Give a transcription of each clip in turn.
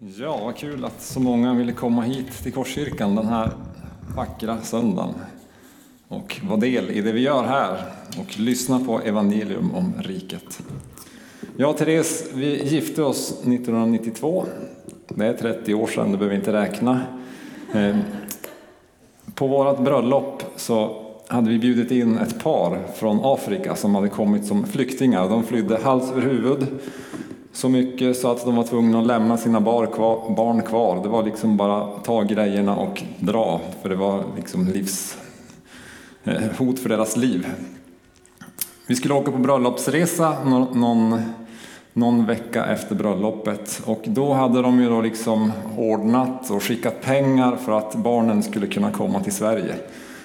Ja, vad kul att så många ville komma hit till Korskyrkan den här vackra söndagen och vara del i det vi gör här och lyssna på evangelium om riket. Jag och Therese, vi gifte oss 1992. Det är 30 år sedan, det behöver vi inte räkna. Ehm, på vårt bröllop så hade vi bjudit in ett par från Afrika som hade kommit som flyktingar. De flydde hals över huvud så mycket så att de var tvungna att lämna sina barn kvar. Det var liksom bara ta grejerna och dra, för det var liksom livs eh, hot för deras liv. Vi skulle åka på bröllopsresa någon, någon vecka efter bröllopet och då hade de ju då liksom ordnat och skickat pengar för att barnen skulle kunna komma till Sverige.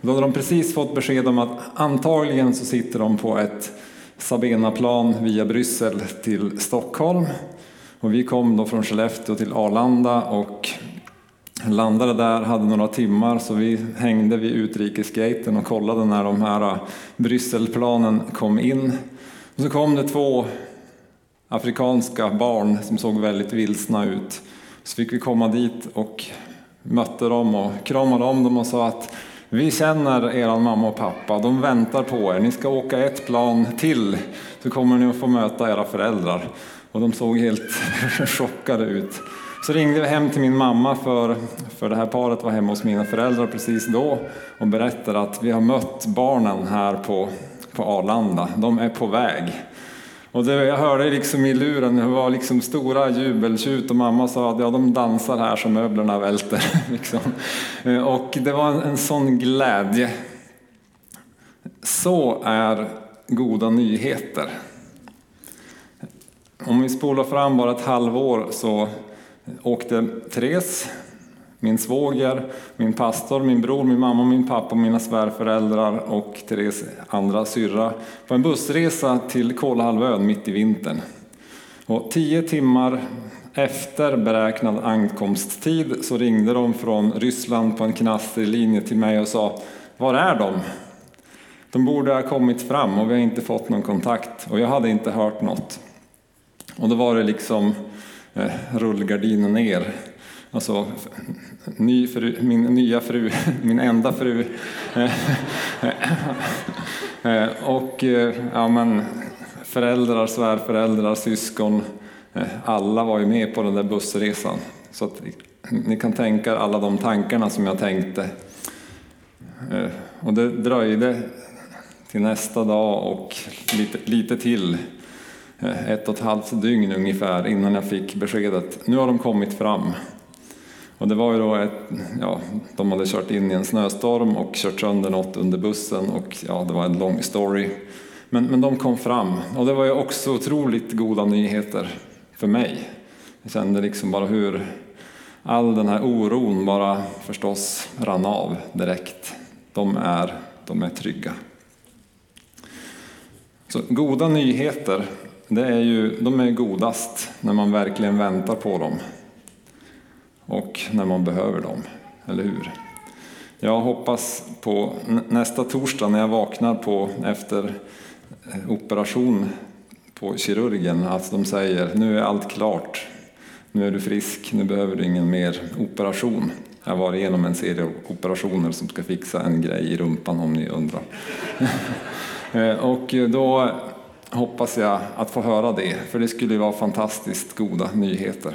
Då hade de precis fått besked om att antagligen så sitter de på ett Sabena-plan via Bryssel till Stockholm. Och vi kom då från Skellefteå till Arlanda och landade där, hade några timmar så vi hängde vid utrikesgaten och kollade när de här äh, Brysselplanen kom in. Och så kom det två afrikanska barn som såg väldigt vilsna ut. Så fick vi komma dit och mötte dem och kramade om dem och sa att vi känner er mamma och pappa, de väntar på er. Ni ska åka ett plan till så kommer ni att få möta era föräldrar. Och de såg helt chockade ut. Så ringde vi hem till min mamma för, för det här paret var hemma hos mina föräldrar precis då och berättade att vi har mött barnen här på, på Arlanda. De är på väg. Och det, jag hörde liksom i luren, det var liksom stora jubeltjut och mamma sa att ja, de dansar här så möblerna välter. liksom. Eh, och det var en, en sån glädje. Så är goda nyheter. Om vi spolar fram bara ett halvår så åkte Therese min svåger, min pastor, min bror, min mamma, min pappa, mina svärföräldrar och Therese andra syrra på en bussresa till Kolahalvön mitt i vintern. Och tio timmar efter beräknad ankomsttid så ringde de från Ryssland på en knastrig linje till mig och sa Var är de? De borde ha kommit fram och vi har inte fått någon kontakt och jag hade inte hört något. Och då var det liksom eh, rullgardinen ner Alltså, ny fru, min nya fru, min enda fru. Eh, och eh, ja, men, föräldrar, svärföräldrar, syskon. Eh, alla var ju med på den där bussresan. Så att, ni kan tänka alla de tankarna som jag tänkte. Och det dröjde till nästa dag och lite, lite till. Ett och ett halvt dygn ungefär innan jag fick beskedet. Nu har de kommit fram. Och det var ju då ett, ja, de hade kört in i en snöstorm och kört sönder något under bussen och ja, det var en lång story. Men, men de kom fram och det var ju också otroligt goda nyheter för mig. Jag kände liksom bara hur all den här oron bara förstås rann av direkt. De är, de är trygga. Så goda nyheter, det är ju, de är godast när man verkligen väntar på dem och när man behöver dem, eller hur? Jag hoppas på nästa torsdag när jag vaknar på efter eh, operation på kirurgen att de säger nu är allt klart, nu är du frisk, nu behöver du ingen mer operation. Jag har varit igenom en serie operationer som ska fixa en grej i rumpan om ni undrar. Eh, och då hoppas jag att få höra det, för det skulle vara fantastiskt goda nyheter.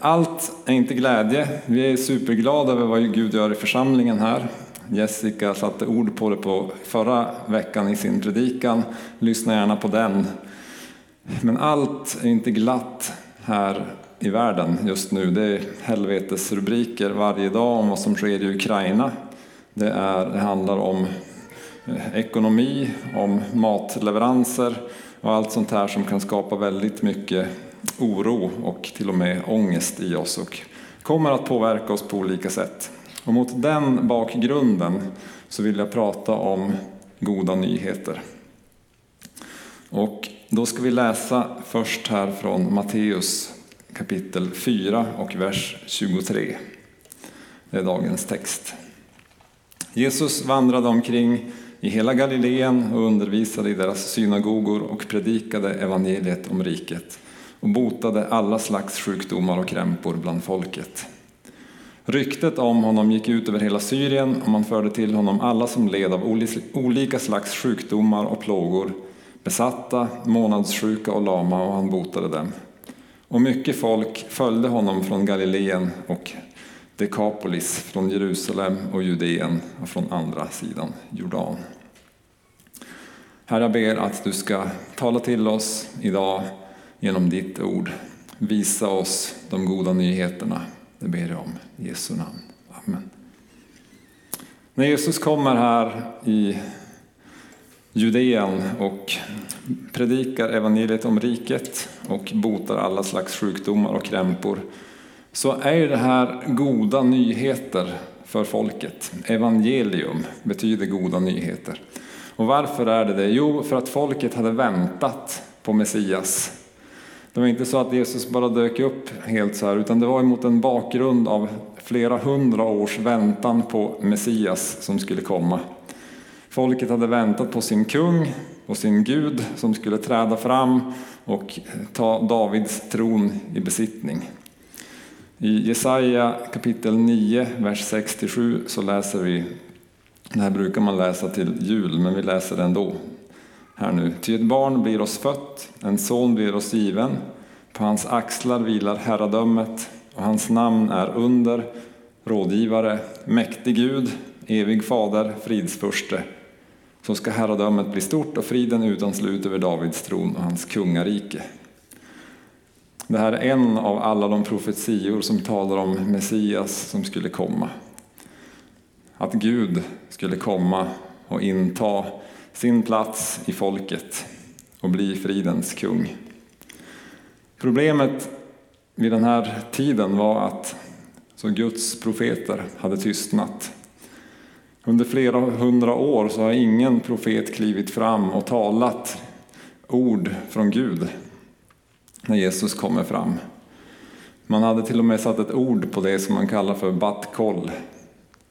Allt är inte glädje. Vi är superglada över vad Gud gör i församlingen här. Jessica satte ord på det på förra veckan i sin predikan. Lyssna gärna på den. Men allt är inte glatt här i världen just nu. Det är helvetesrubriker varje dag om vad som sker i Ukraina. Det, är, det handlar om eh, ekonomi, om matleveranser och allt sånt här som kan skapa väldigt mycket oro och till och med ångest i oss och kommer att påverka oss på olika sätt. Och mot den bakgrunden så vill jag prata om goda nyheter. Och då ska vi läsa först här från Matteus kapitel 4 och vers 23. Det är dagens text. Jesus vandrade omkring i hela Galileen och undervisade i deras synagogor och predikade evangeliet om riket och botade alla slags sjukdomar och krämpor bland folket. Ryktet om honom gick ut över hela Syrien och man förde till honom alla som led av olika slags sjukdomar och plågor, besatta, månadssjuka och lama och han botade dem. Och mycket folk följde honom från Galileen och Dekapolis, från Jerusalem och Judeen och från andra sidan Jordan. Herre, jag ber att du ska tala till oss idag genom ditt ord. Visa oss de goda nyheterna. Det ber jag om i Jesu namn. Amen. När Jesus kommer här i Judeen och predikar evangeliet om riket och botar alla slags sjukdomar och krämpor så är det här goda nyheter för folket. Evangelium betyder goda nyheter. Och varför är det det? Jo, för att folket hade väntat på Messias. Det var inte så att Jesus bara dök upp helt så här, utan det var mot en bakgrund av flera hundra års väntan på Messias som skulle komma. Folket hade väntat på sin kung och sin Gud som skulle träda fram och ta Davids tron i besittning. I Jesaja kapitel 9, vers 6-7 så läser vi, det här brukar man läsa till jul, men vi läser det ändå. Här nu. Ty ett barn blir oss fött, en son blir oss given, på hans axlar vilar herradömet och hans namn är under, rådgivare, mäktig Gud, evig fader, fridsförste. Så ska herradömet bli stort och friden utan slut över Davids tron och hans kungarike. Det här är en av alla de profetior som talar om Messias som skulle komma. Att Gud skulle komma och inta sin plats i folket och bli fridens kung. Problemet vid den här tiden var att så Guds profeter hade tystnat. Under flera hundra år så har ingen profet klivit fram och talat ord från Gud när Jesus kommer fram. Man hade till och med satt ett ord på det som man kallar för batkoll,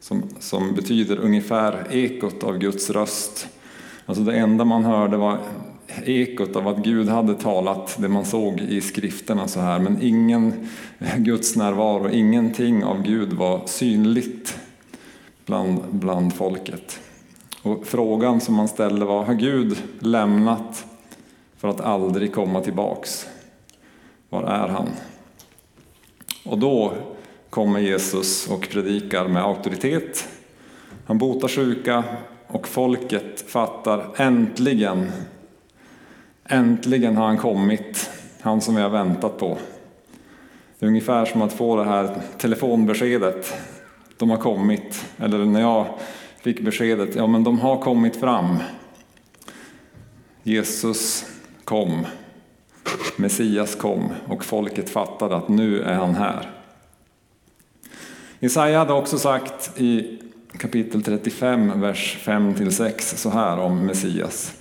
som, som betyder ungefär ekot av Guds röst. Alltså det enda man hörde var ekot av att Gud hade talat det man såg i skrifterna så här, men ingen Guds närvaro, ingenting av Gud var synligt bland, bland folket. Och frågan som man ställde var, har Gud lämnat för att aldrig komma tillbaks? Var är han? Och då kommer Jesus och predikar med auktoritet. Han botar sjuka och folket fattar äntligen, äntligen har han kommit, han som vi har väntat på. Det är ungefär som att få det här telefonbeskedet. De har kommit. Eller när jag fick beskedet, ja men de har kommit fram. Jesus kom. Messias kom och folket fattade att nu är han här. Jesaja hade också sagt i kapitel 35, vers 5-6 så här om Messias.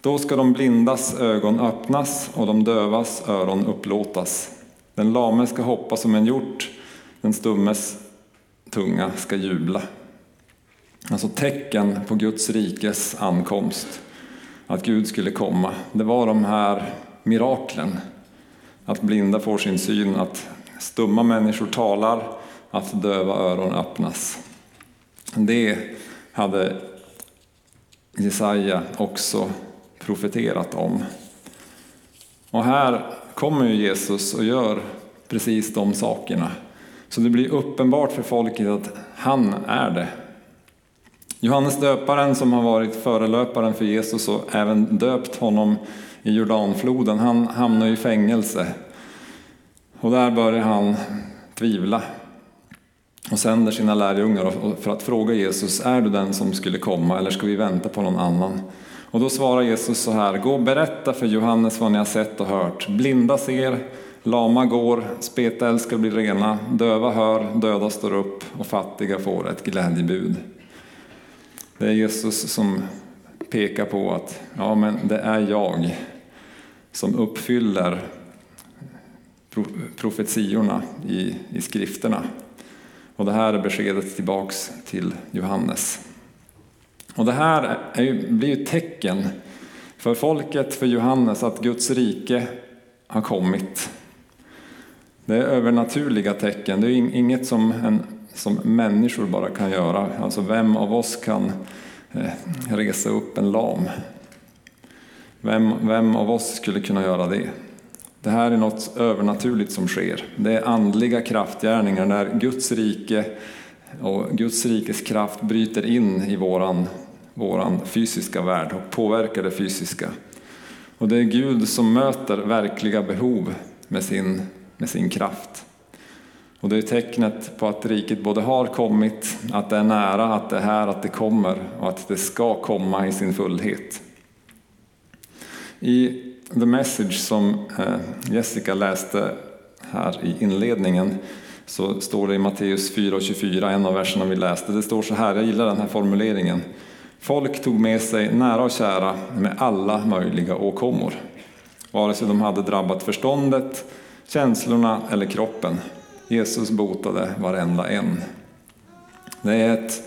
Då ska de blindas ögon öppnas och de dövas öron upplåtas. Den lame ska hoppa som en hjort, den stummes tunga ska jubla. Alltså tecken på Guds rikes ankomst, att Gud skulle komma. Det var de här miraklen. Att blinda får sin syn, att stumma människor talar, att döva öron öppnas. Det hade Jesaja också profeterat om. Och här kommer ju Jesus och gör precis de sakerna. Så det blir uppenbart för folket att han är det. Johannes döparen som har varit förelöparen för Jesus och även döpt honom i Jordanfloden, han hamnar i fängelse. Och där börjar han tvivla och sänder sina lärjungar för att fråga Jesus, är du den som skulle komma eller ska vi vänta på någon annan? Och då svarar Jesus så här, gå och berätta för Johannes vad ni har sett och hört. Blinda ser, lama går, spetälska blir rena, döva hör, döda står upp och fattiga får ett glädjebud. Det är Jesus som pekar på att ja, men det är jag som uppfyller profetiorna i, i skrifterna. Och det här är beskedet tillbaks till Johannes. Och det här är, blir ju tecken för folket, för Johannes, att Guds rike har kommit. Det är övernaturliga tecken, det är inget som, en, som människor bara kan göra. Alltså vem av oss kan eh, resa upp en lam? Vem, vem av oss skulle kunna göra det? Det här är något övernaturligt som sker. Det är andliga kraftgärningar när Guds rike och Guds rikes kraft bryter in i våran, våran fysiska värld och påverkar det fysiska. Och det är Gud som möter verkliga behov med sin, med sin kraft. Och det är tecknet på att riket både har kommit, att det är nära, att det är här, att det kommer och att det ska komma i sin fullhet. I The Message som eh, Jessica läste här i inledningen så står det i Matteus 4.24, en av verserna vi läste. Det står så här, jag gillar den här formuleringen. Folk tog med sig nära och kära med alla möjliga åkommor. Vare sig de hade drabbat förståndet, känslorna eller kroppen. Jesus botade varenda en. Det är ett,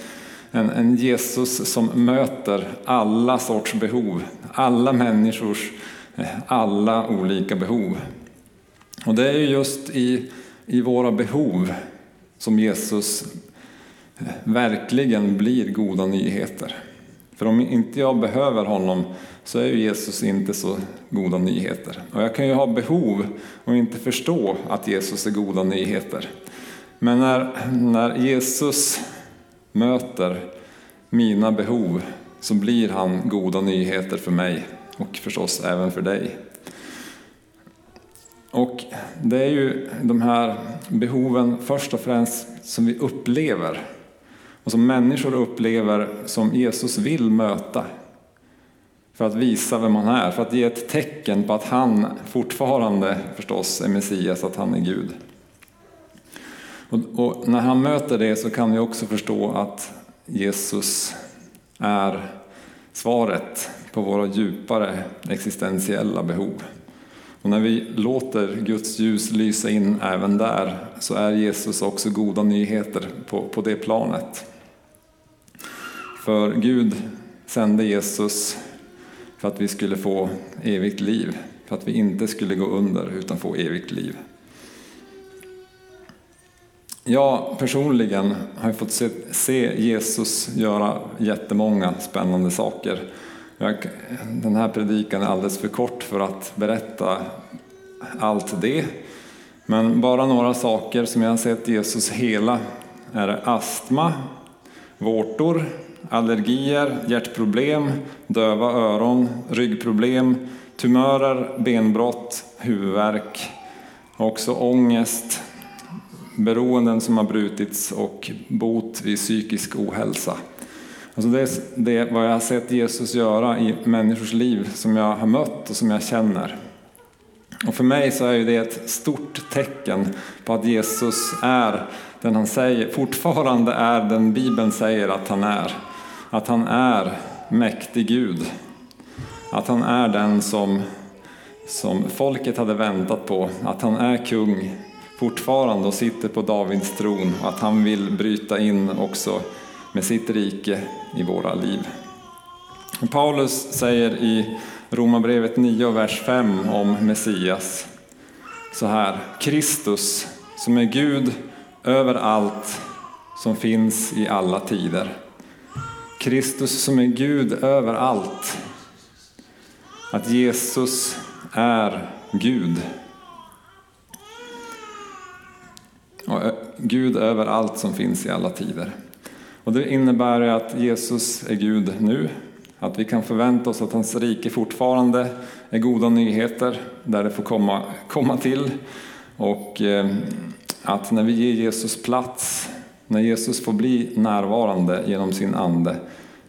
en, en Jesus som möter alla sorts behov, alla människors alla olika behov. Och det är ju just i i våra behov som Jesus eh, verkligen blir goda nyheter. För om inte jag behöver honom så är ju Jesus inte så goda nyheter. Och jag kan ju ha behov och inte förstå att Jesus är goda nyheter. Men när, när Jesus möter mina behov så blir han goda nyheter för mig och förstås även för dig. Och det är ju de här behoven först och främst som vi upplever och som människor upplever som Jesus vill möta. För att visa vem han är, för att ge ett tecken på att han fortfarande förstås är Messias, att han är Gud. Och, och när han möter det så kan vi också förstå att Jesus är svaret på våra djupare existentiella behov. Och när vi låter Guds ljus lysa in även där så är Jesus också goda nyheter på, på det planet. För Gud sände Jesus för att vi skulle få evigt liv, för att vi inte skulle gå under utan få evigt liv. Jag personligen har fått se, se Jesus göra jättemånga spännande saker. Jag, den här predikan är alldeles för kort för att berätta allt det. Men bara några saker som jag har sett Jesus hela är astma, vårtor, allergier, hjärtproblem, döva öron, ryggproblem, tumörer, benbrott, huvudvärk, också ångest, beroenden som har brutits och bot vid psykisk ohälsa. Alltså det är det vad jag har sett Jesus göra i människors liv som jag har mött och som jag känner. Och för mig så är det ett stort tecken på att Jesus är den han säger, fortfarande är den Bibeln säger att han är. Att han är mäktig Gud. Att han är den som, som folket hade väntat på. Att han är kung fortfarande och sitter på Davids tron. Och att han vill bryta in också med sitt rike i våra liv. Paulus säger i Romarbrevet 9, vers 5 om Messias så här. Kristus som är Gud över allt som finns i alla tider. Kristus som är Gud över allt. Att Jesus är Gud. Och eh, Gud över allt som finns i alla tider. Och det innebär att Jesus är Gud nu, att vi kan förvänta oss att hans rike fortfarande är goda nyheter där det får komma, komma till. Och eh, att när vi ger Jesus plats, när Jesus får bli närvarande genom sin ande,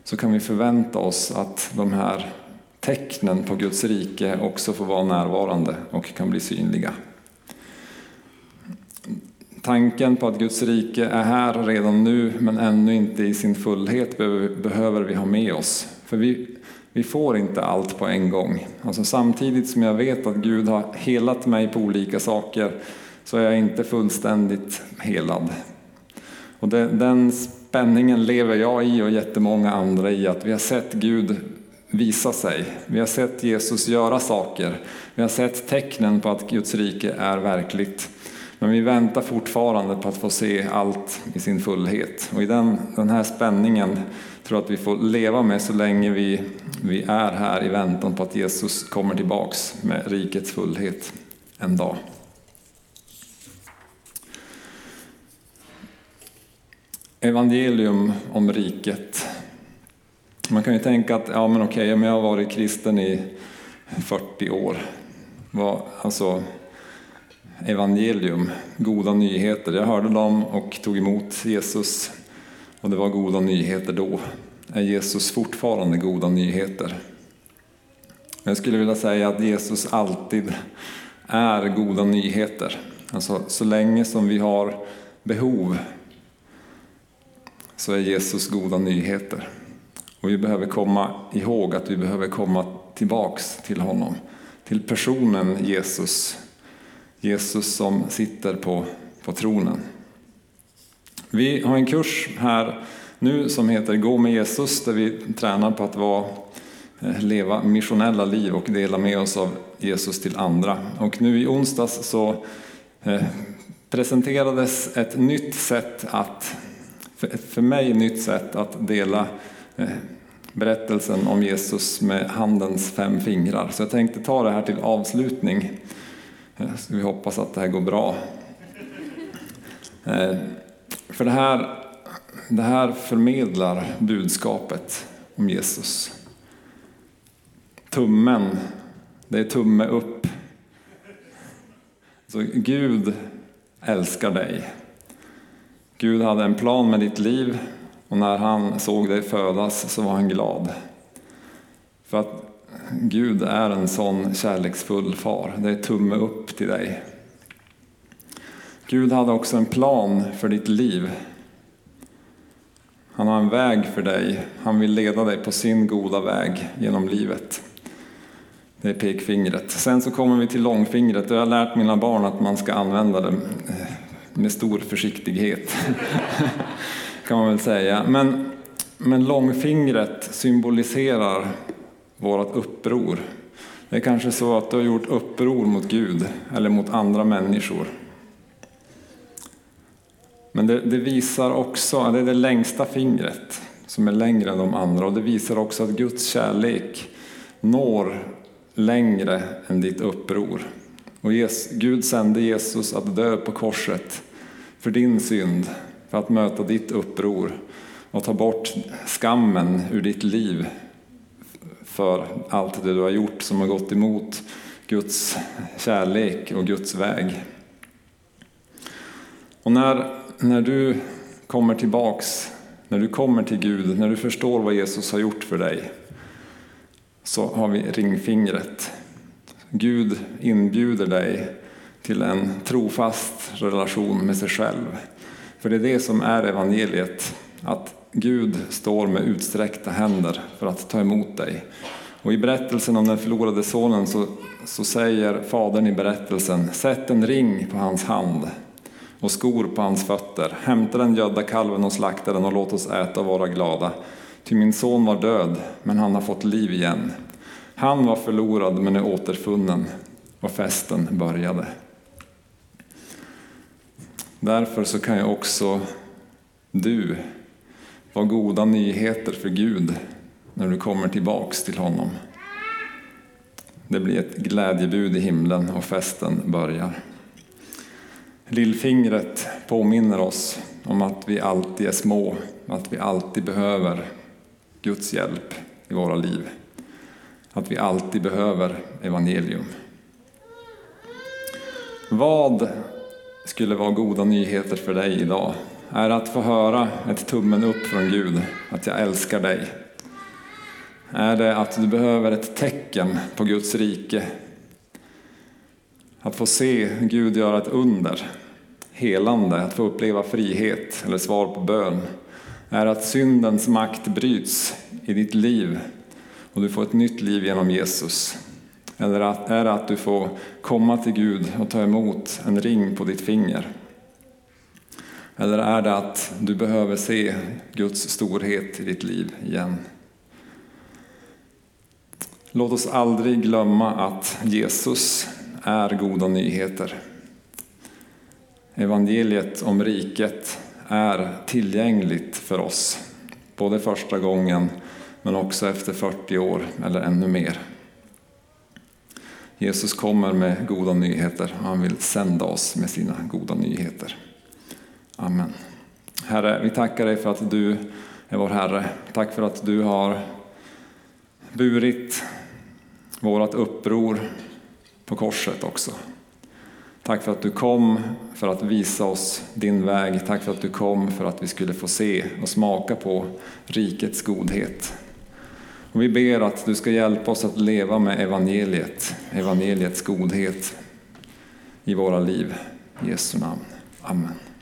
så kan vi förvänta oss att de här tecknen på Guds rike också får vara närvarande och kan bli synliga. Tanken på att Guds rike är här redan nu men ännu inte i sin fullhet behöver vi ha med oss. För vi, vi får inte allt på en gång. Alltså samtidigt som jag vet att Gud har helat mig på olika saker så är jag inte fullständigt helad. Och det, den spänningen lever jag i och jättemånga andra i, att vi har sett Gud visa sig. Vi har sett Jesus göra saker. Vi har sett tecknen på att Guds rike är verkligt. Men vi väntar fortfarande på att få se allt i sin fullhet. Och i den, den här spänningen tror jag att vi får leva med så länge vi, vi är här i väntan på att Jesus kommer tillbaks med rikets fullhet en dag. Evangelium om riket. Man kan ju tänka att ja, men okej, men jag har varit kristen i 40 år. Vad, alltså, evangelium, goda nyheter. Jag hörde dem och tog emot Jesus och det var goda nyheter då. Är Jesus fortfarande goda nyheter? Jag skulle vilja säga att Jesus alltid är goda nyheter. Alltså, så länge som vi har behov så är Jesus goda nyheter. Och vi behöver komma ihåg att vi behöver komma tillbaks till honom. Till personen Jesus. Jesus som sitter på, på tronen. Vi har en kurs här nu som heter Gå med Jesus där vi tränar på att vara, eh, leva missionella liv och dela med oss av Jesus till andra. Och nu i onsdags så eh, presenterades ett nytt sätt att, för mig ett nytt sätt att dela eh, berättelsen om Jesus med handens fem fingrar. Så jag tänkte ta det här till avslutning. Eh, så vi hoppas att det här går bra. Eh, för det här, det här förmedlar budskapet om Jesus. Tummen, det är tumme upp. Så Gud älskar dig. Gud hade en plan med ditt liv och när han såg dig födas så var han glad. För att Gud är en sån kärleksfull far. Det är tumme upp till dig. Gud hade också en plan för ditt liv. Han har en väg för dig. Han vill leda dig på sin goda väg genom livet. Det är pekfingret. Sen så kommer vi till långfingret och jag har lärt mina barn att man ska använda det eh, med stor försiktighet. kan man väl säga. Men, men långfingret symboliserar vårt uppror. Det är kanske så att du har gjort uppror mot Gud eller mot andra människor. Men det, det, visar också, det är det längsta fingret som är längre än de andra och det visar också att Guds kärlek når längre än ditt uppror. Och Gud sände Jesus att dö på korset för din synd, för att möta ditt uppror och ta bort skammen ur ditt liv för allt det du har gjort som har gått emot Guds kärlek och Guds väg. Och när när du kommer tillbaks, när du kommer till Gud, när du förstår vad Jesus har gjort för dig, så har vi ringfingret. Gud inbjuder dig till en trofast relation med sig själv. För det är det som är evangeliet, att Gud står med utsträckta händer för att ta emot dig. Och I berättelsen om den förlorade sonen så, så säger fadern i berättelsen, sätt en ring på hans hand och skor på hans fötter. Hämta den gödda kalven och slakta den och låt oss äta och vara glada. Ty min son var död, men han har fått liv igen. Han var förlorad, men är återfunnen. Och festen började. Därför så kan ju också du var goda nyheter för Gud när du kommer tillbaks till honom. Det blir ett glädjebud i himlen och festen börjar. Lillfingret påminner oss om att vi alltid är små, att vi alltid behöver Guds hjälp i våra liv. Att vi alltid behöver evangelium. Vad skulle vara goda nyheter för dig idag? Är att få höra ett tummen upp från Gud, att jag älskar dig? Är det att du behöver ett tecken på Guds rike att få se Gud göra ett under, helande, att få uppleva frihet eller svar på bön, är att syndens makt bryts i ditt liv och du får ett nytt liv genom Jesus. Eller att, är det att du får komma till Gud och ta emot en ring på ditt finger? Eller är det att du behöver se Guds storhet i ditt liv igen? Låt oss aldrig glömma att Jesus är goda nyheter. Evangeliet om riket är tillgängligt för oss, både första gången men också efter 40 år eller ännu mer. Jesus kommer med goda nyheter och han vill sända oss med sina goda nyheter. Amen. Herre, vi tackar dig för att du är vår Herre. Tack för att du har burit vårt uppror på korset också. Tack för att du kom för att visa oss din väg. Tack för att du kom för att vi skulle få se och smaka på rikets godhet. Och vi ber att du ska hjälpa oss att leva med evangeliet, evangeliets godhet i våra liv. I Jesu namn. Amen.